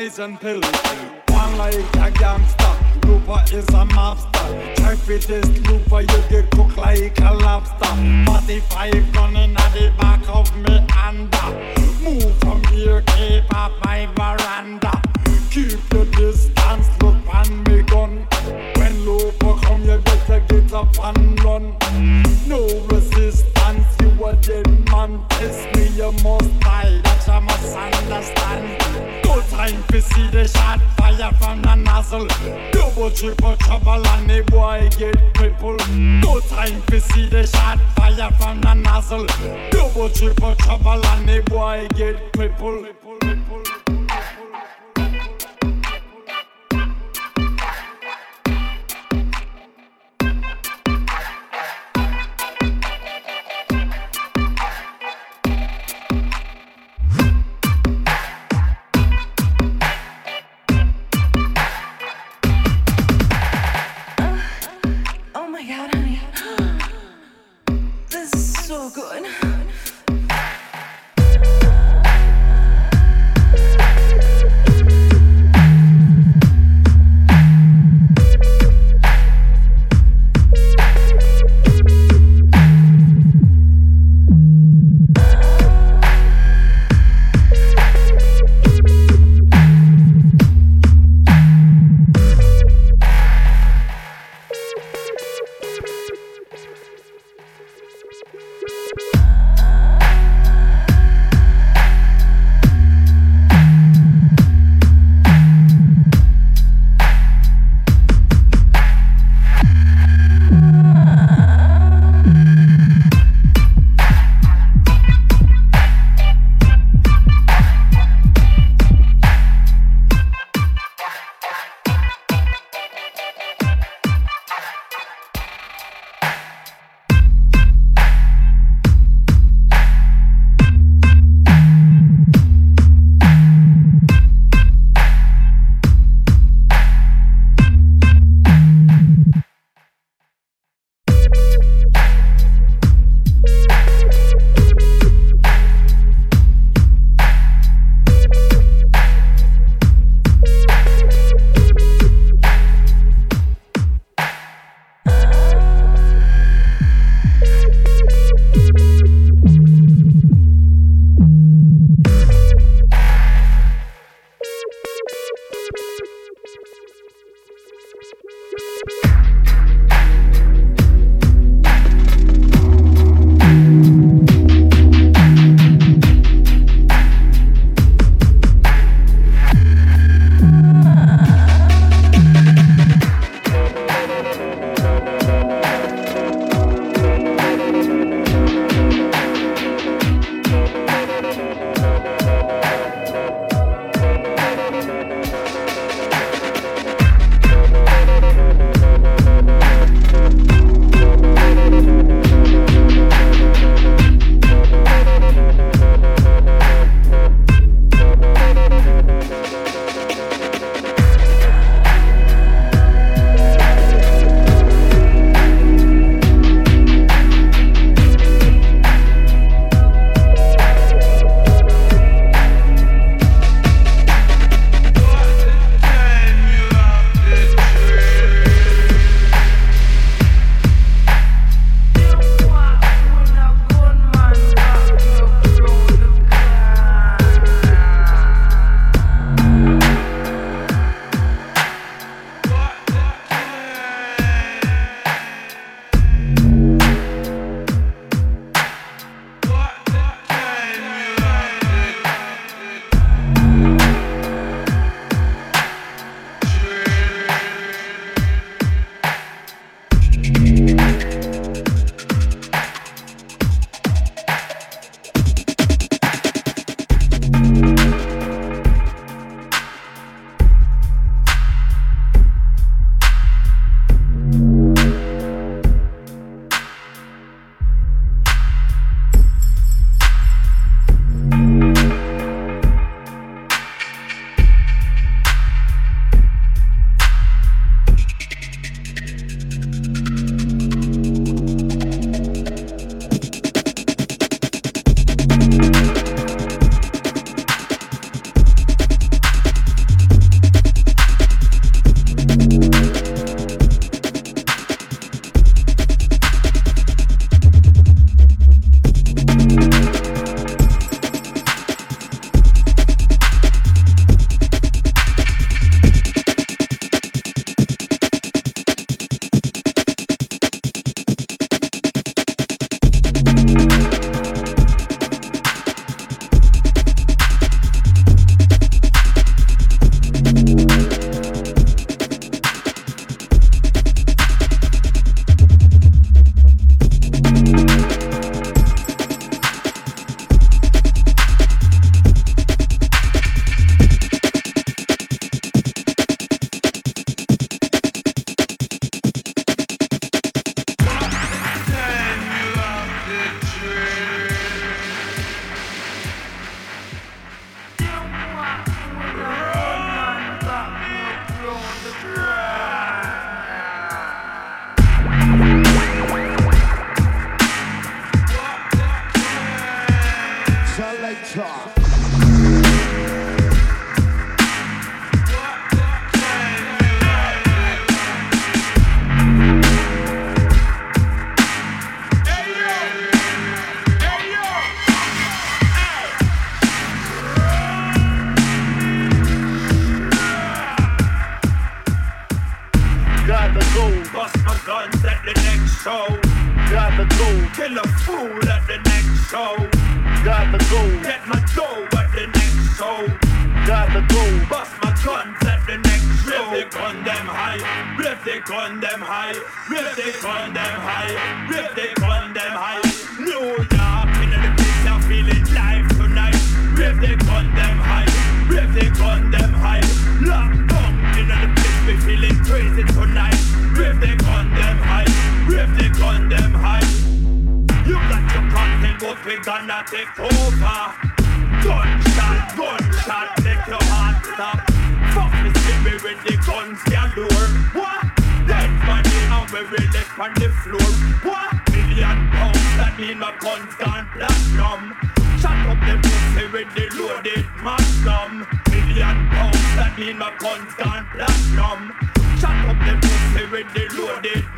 poison pill. One like a gangster, Looper is a mobster. Try for this Looper, you get cooked like a lobster. 45 gun in the back of me under. Move from here, keep up my veranda. Keep your distance, look on me gun. When Looper come, you better get up and run. No fire from the nozzle. Double triple trouble and the boy get crippled. No time to see the shot fire from the nozzle. Double triple trouble and the boy get crippled.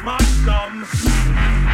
Loaded magnum.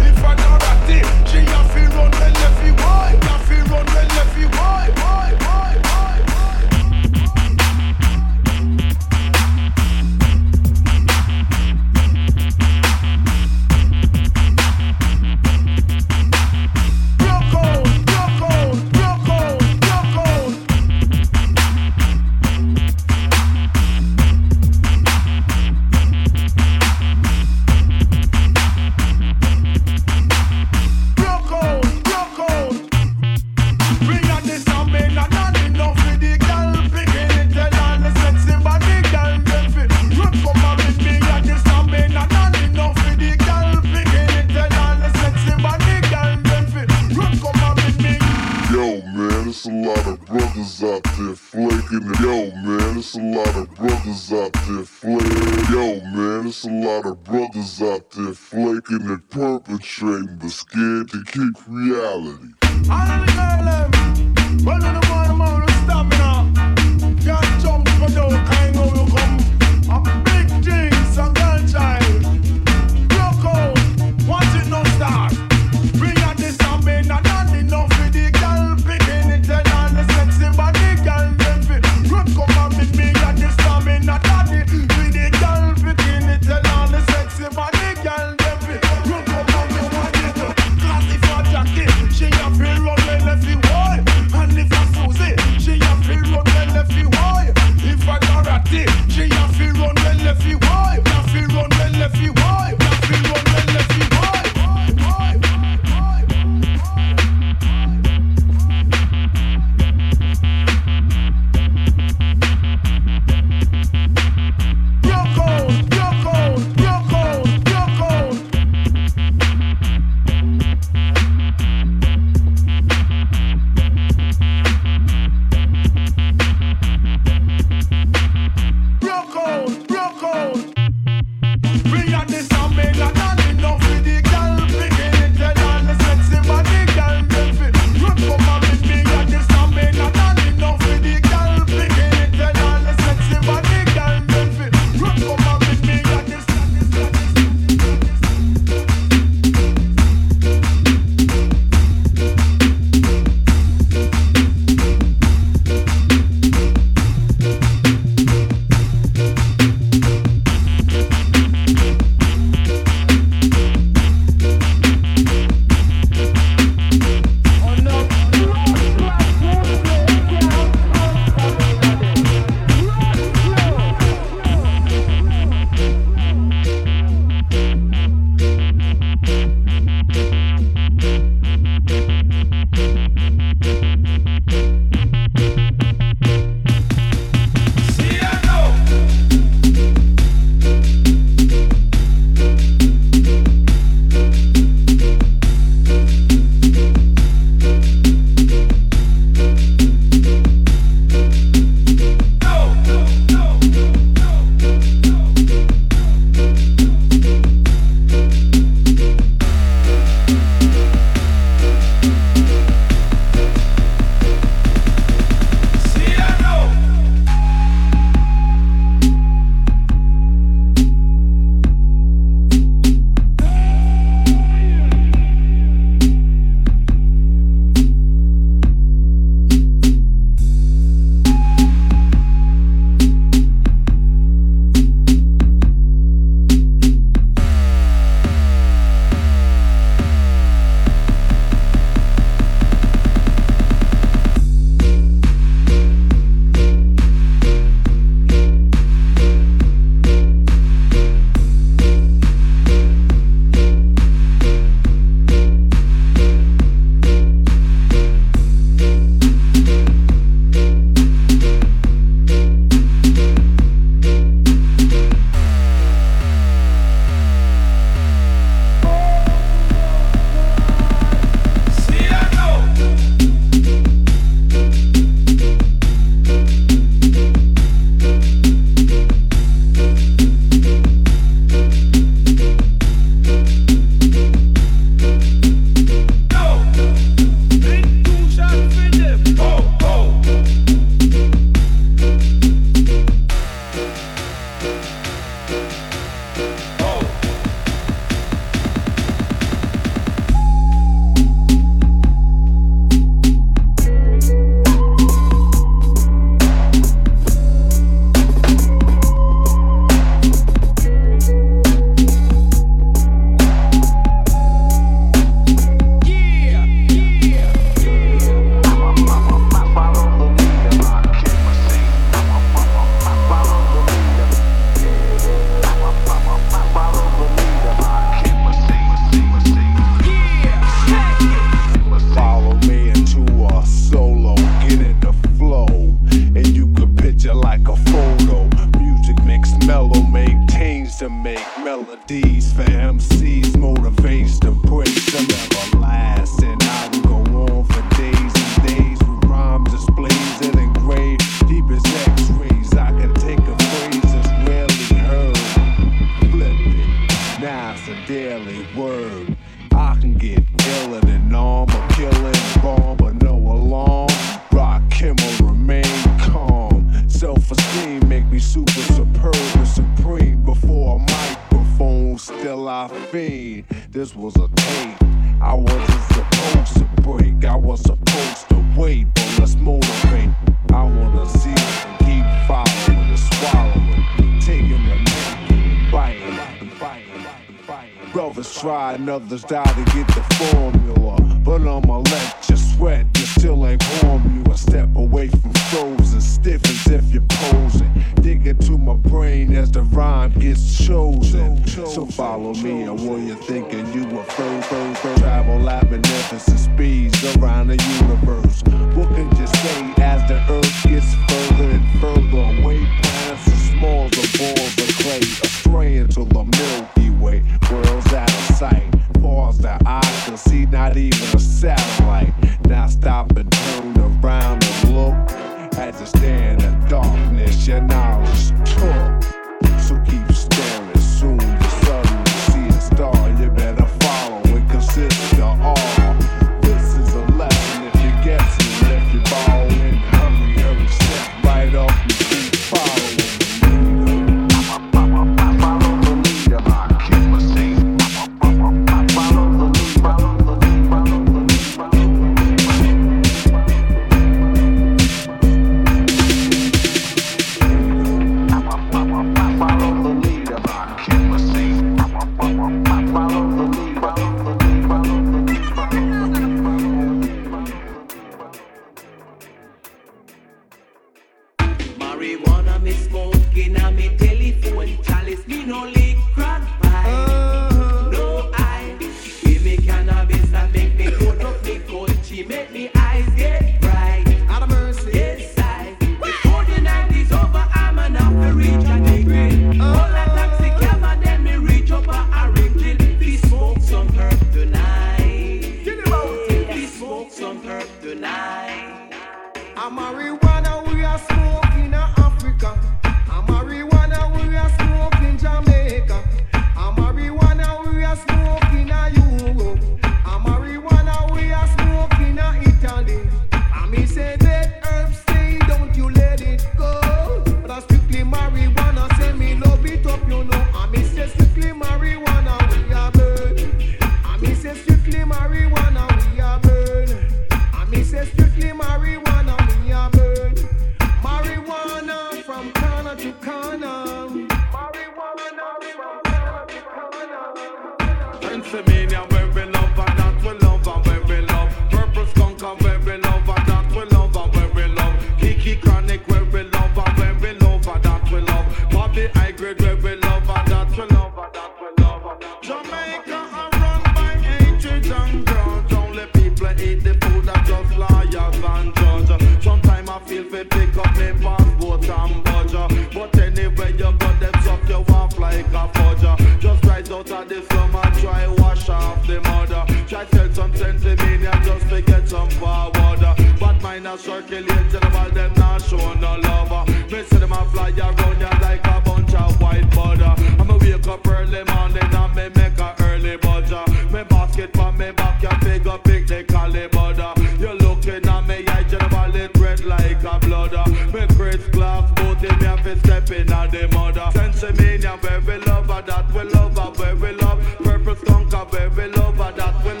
Some forward. But mine are circulating, but them not show no love. Me see them a fly around ya like a bunch of white butter. I'ma wake up early morning and me make a early butter. Me basket for me back, ya big up big they call butter. You looking at me, I general it red like a blooder. Me Chris Glass, both in me have fi step in at the mother. Sense me, ya very lover that we love, where we love. Purple skunk, very lover that we love.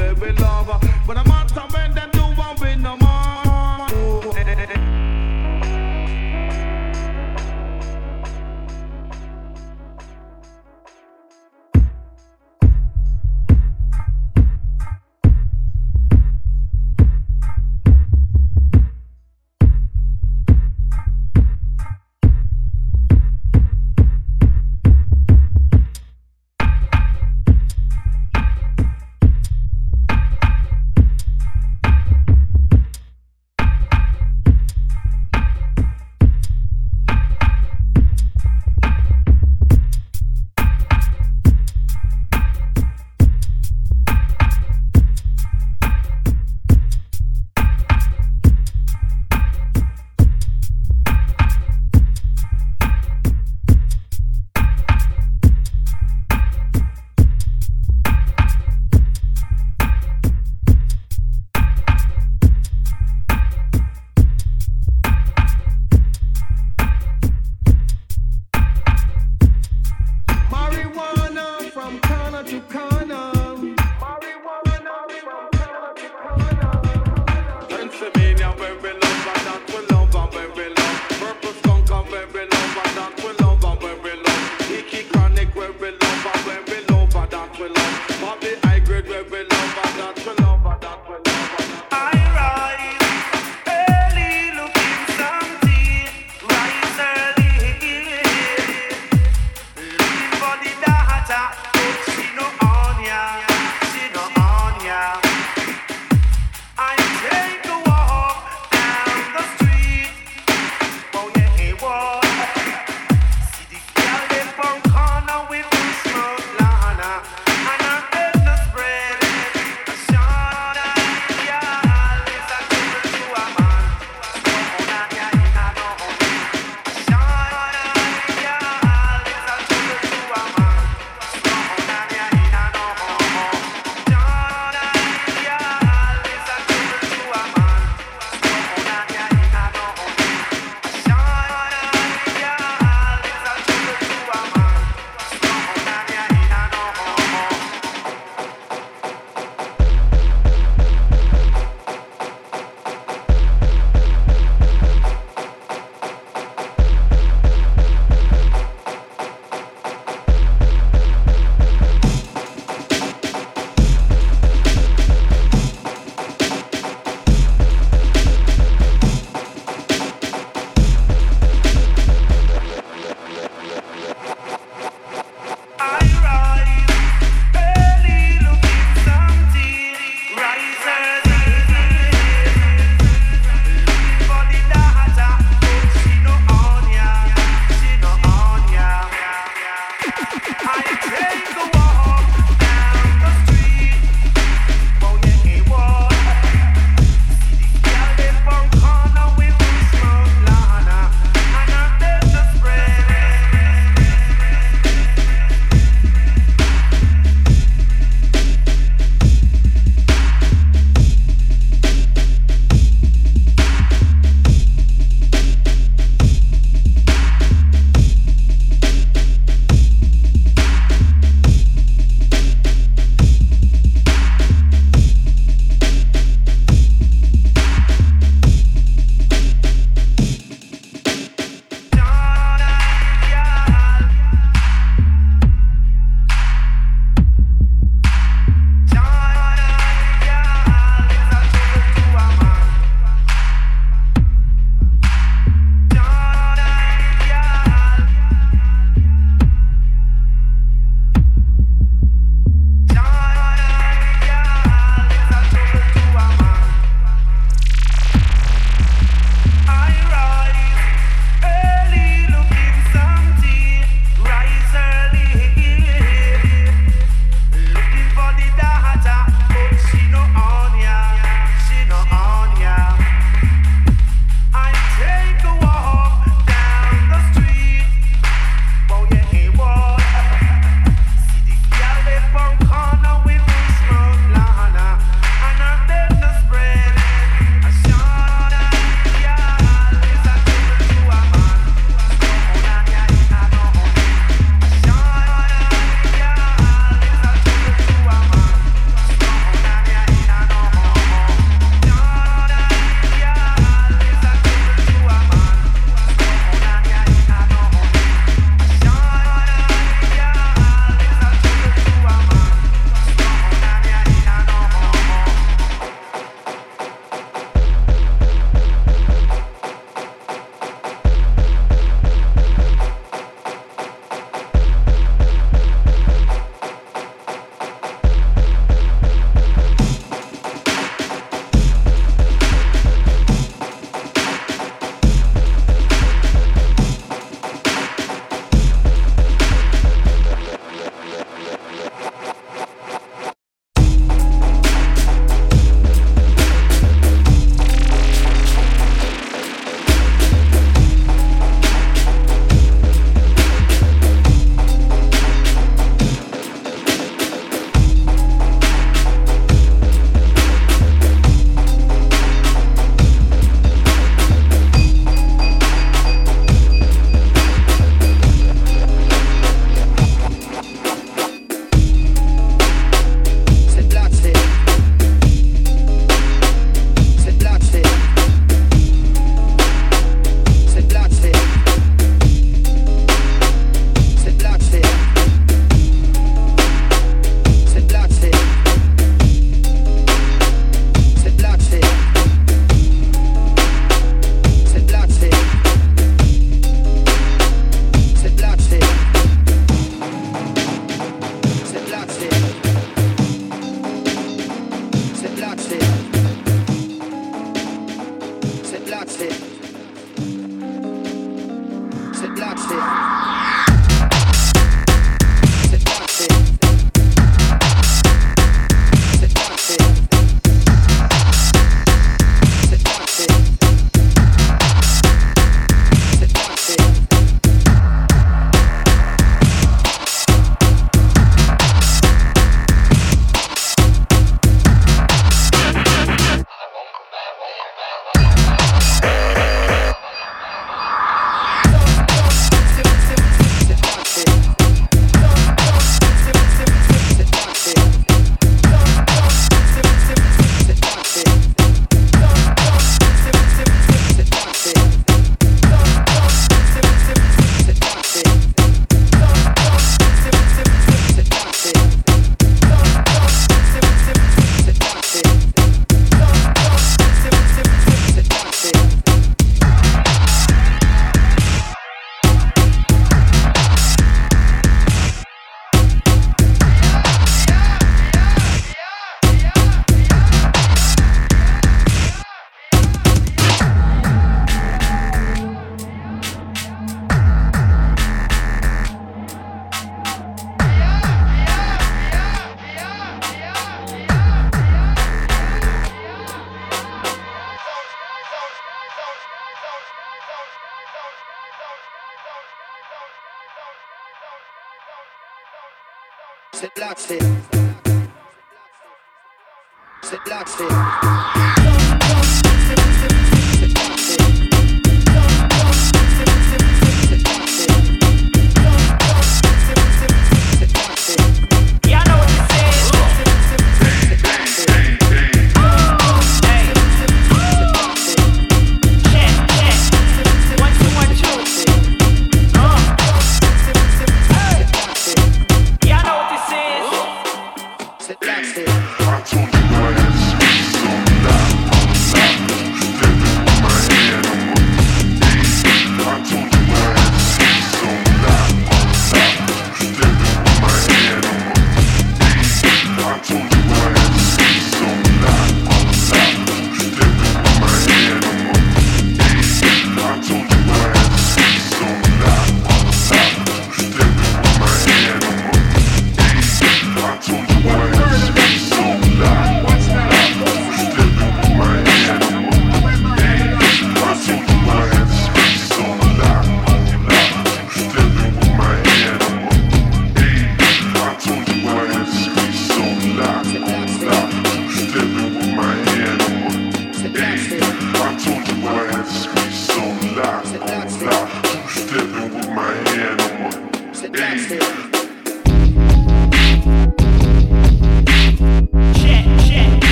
where we love.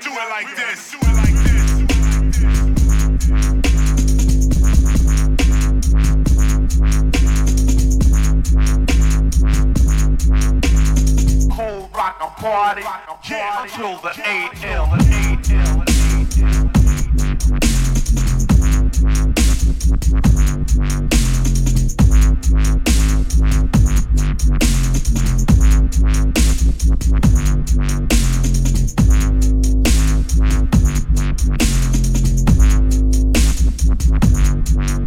do it like this. Do it like this. Rock a party, yeah, until the 8 L, a.m. Find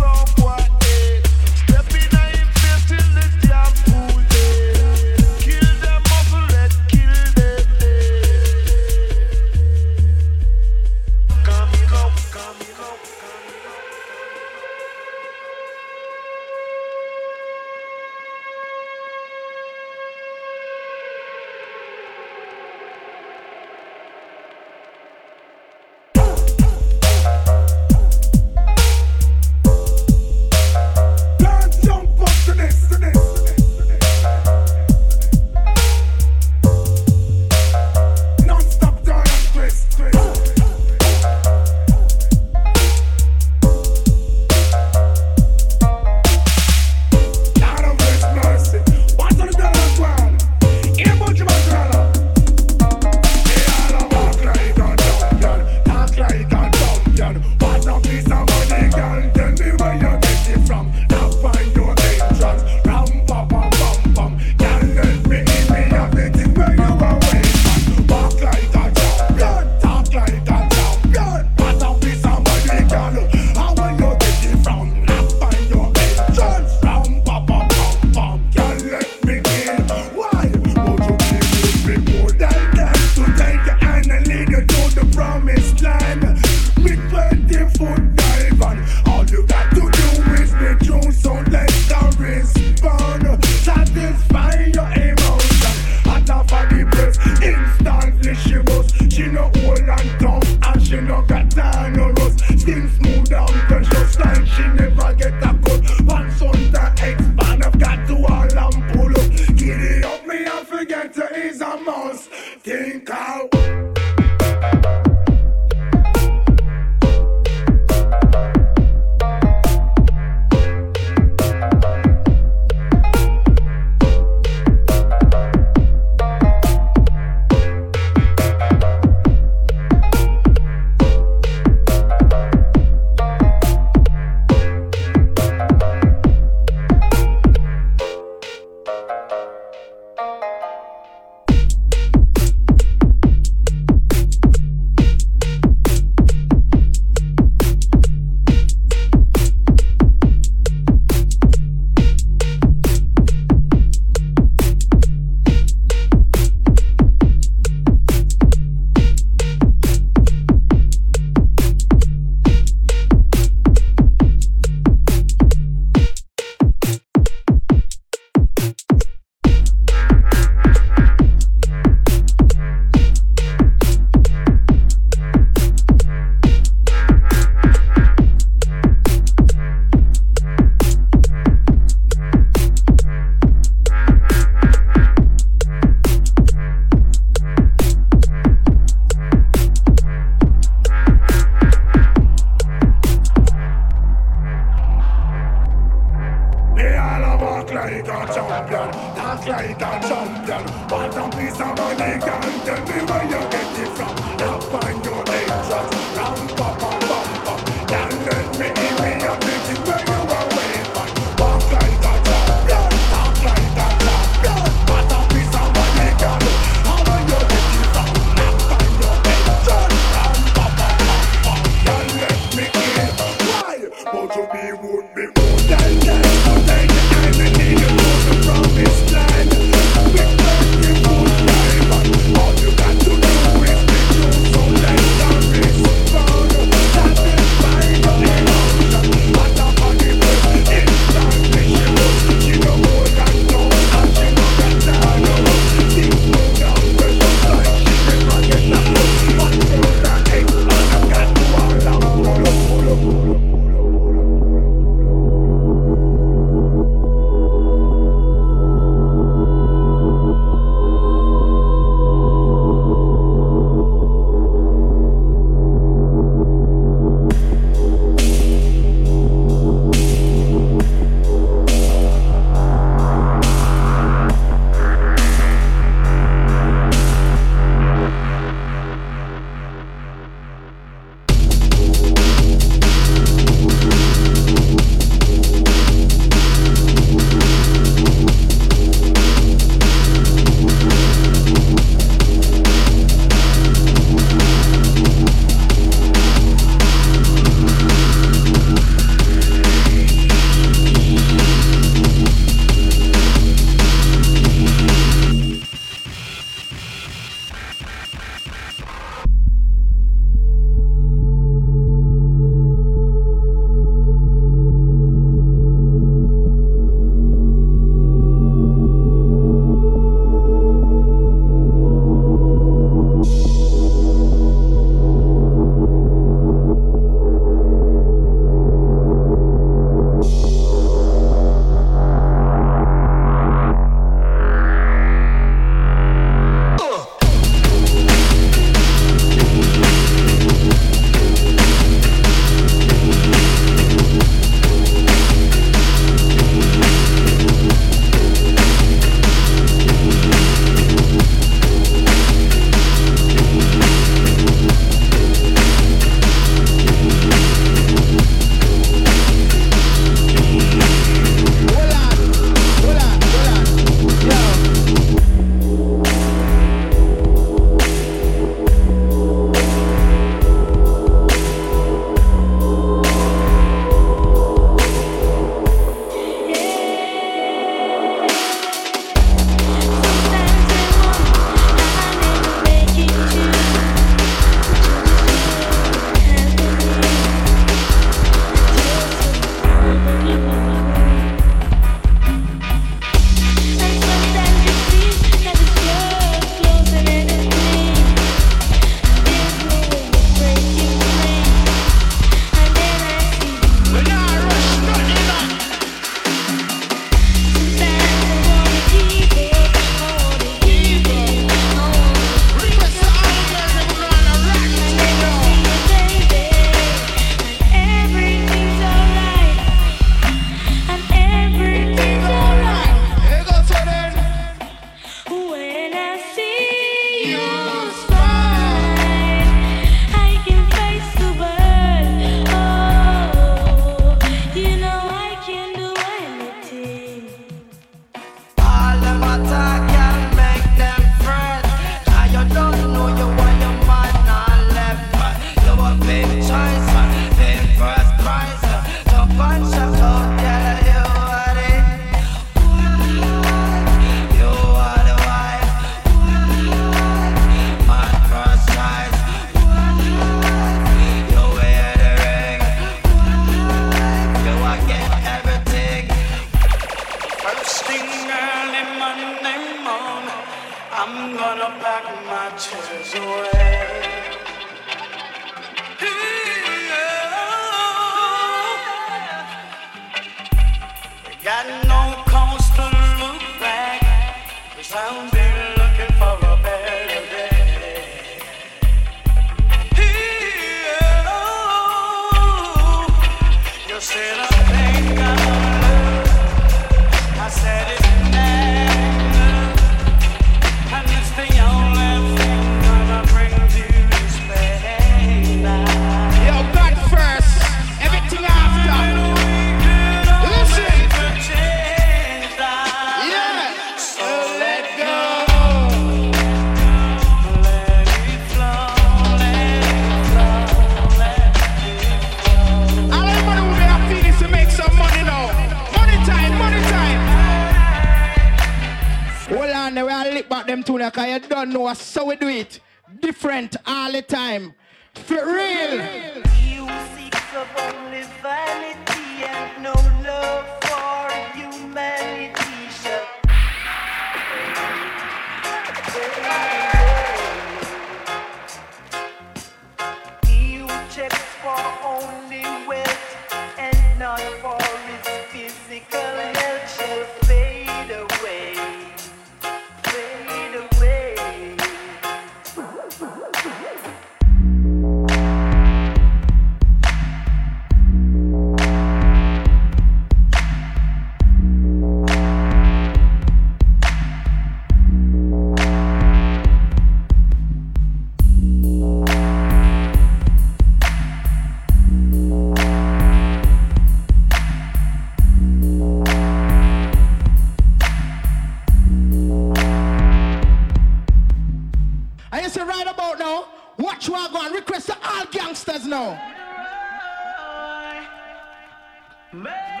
He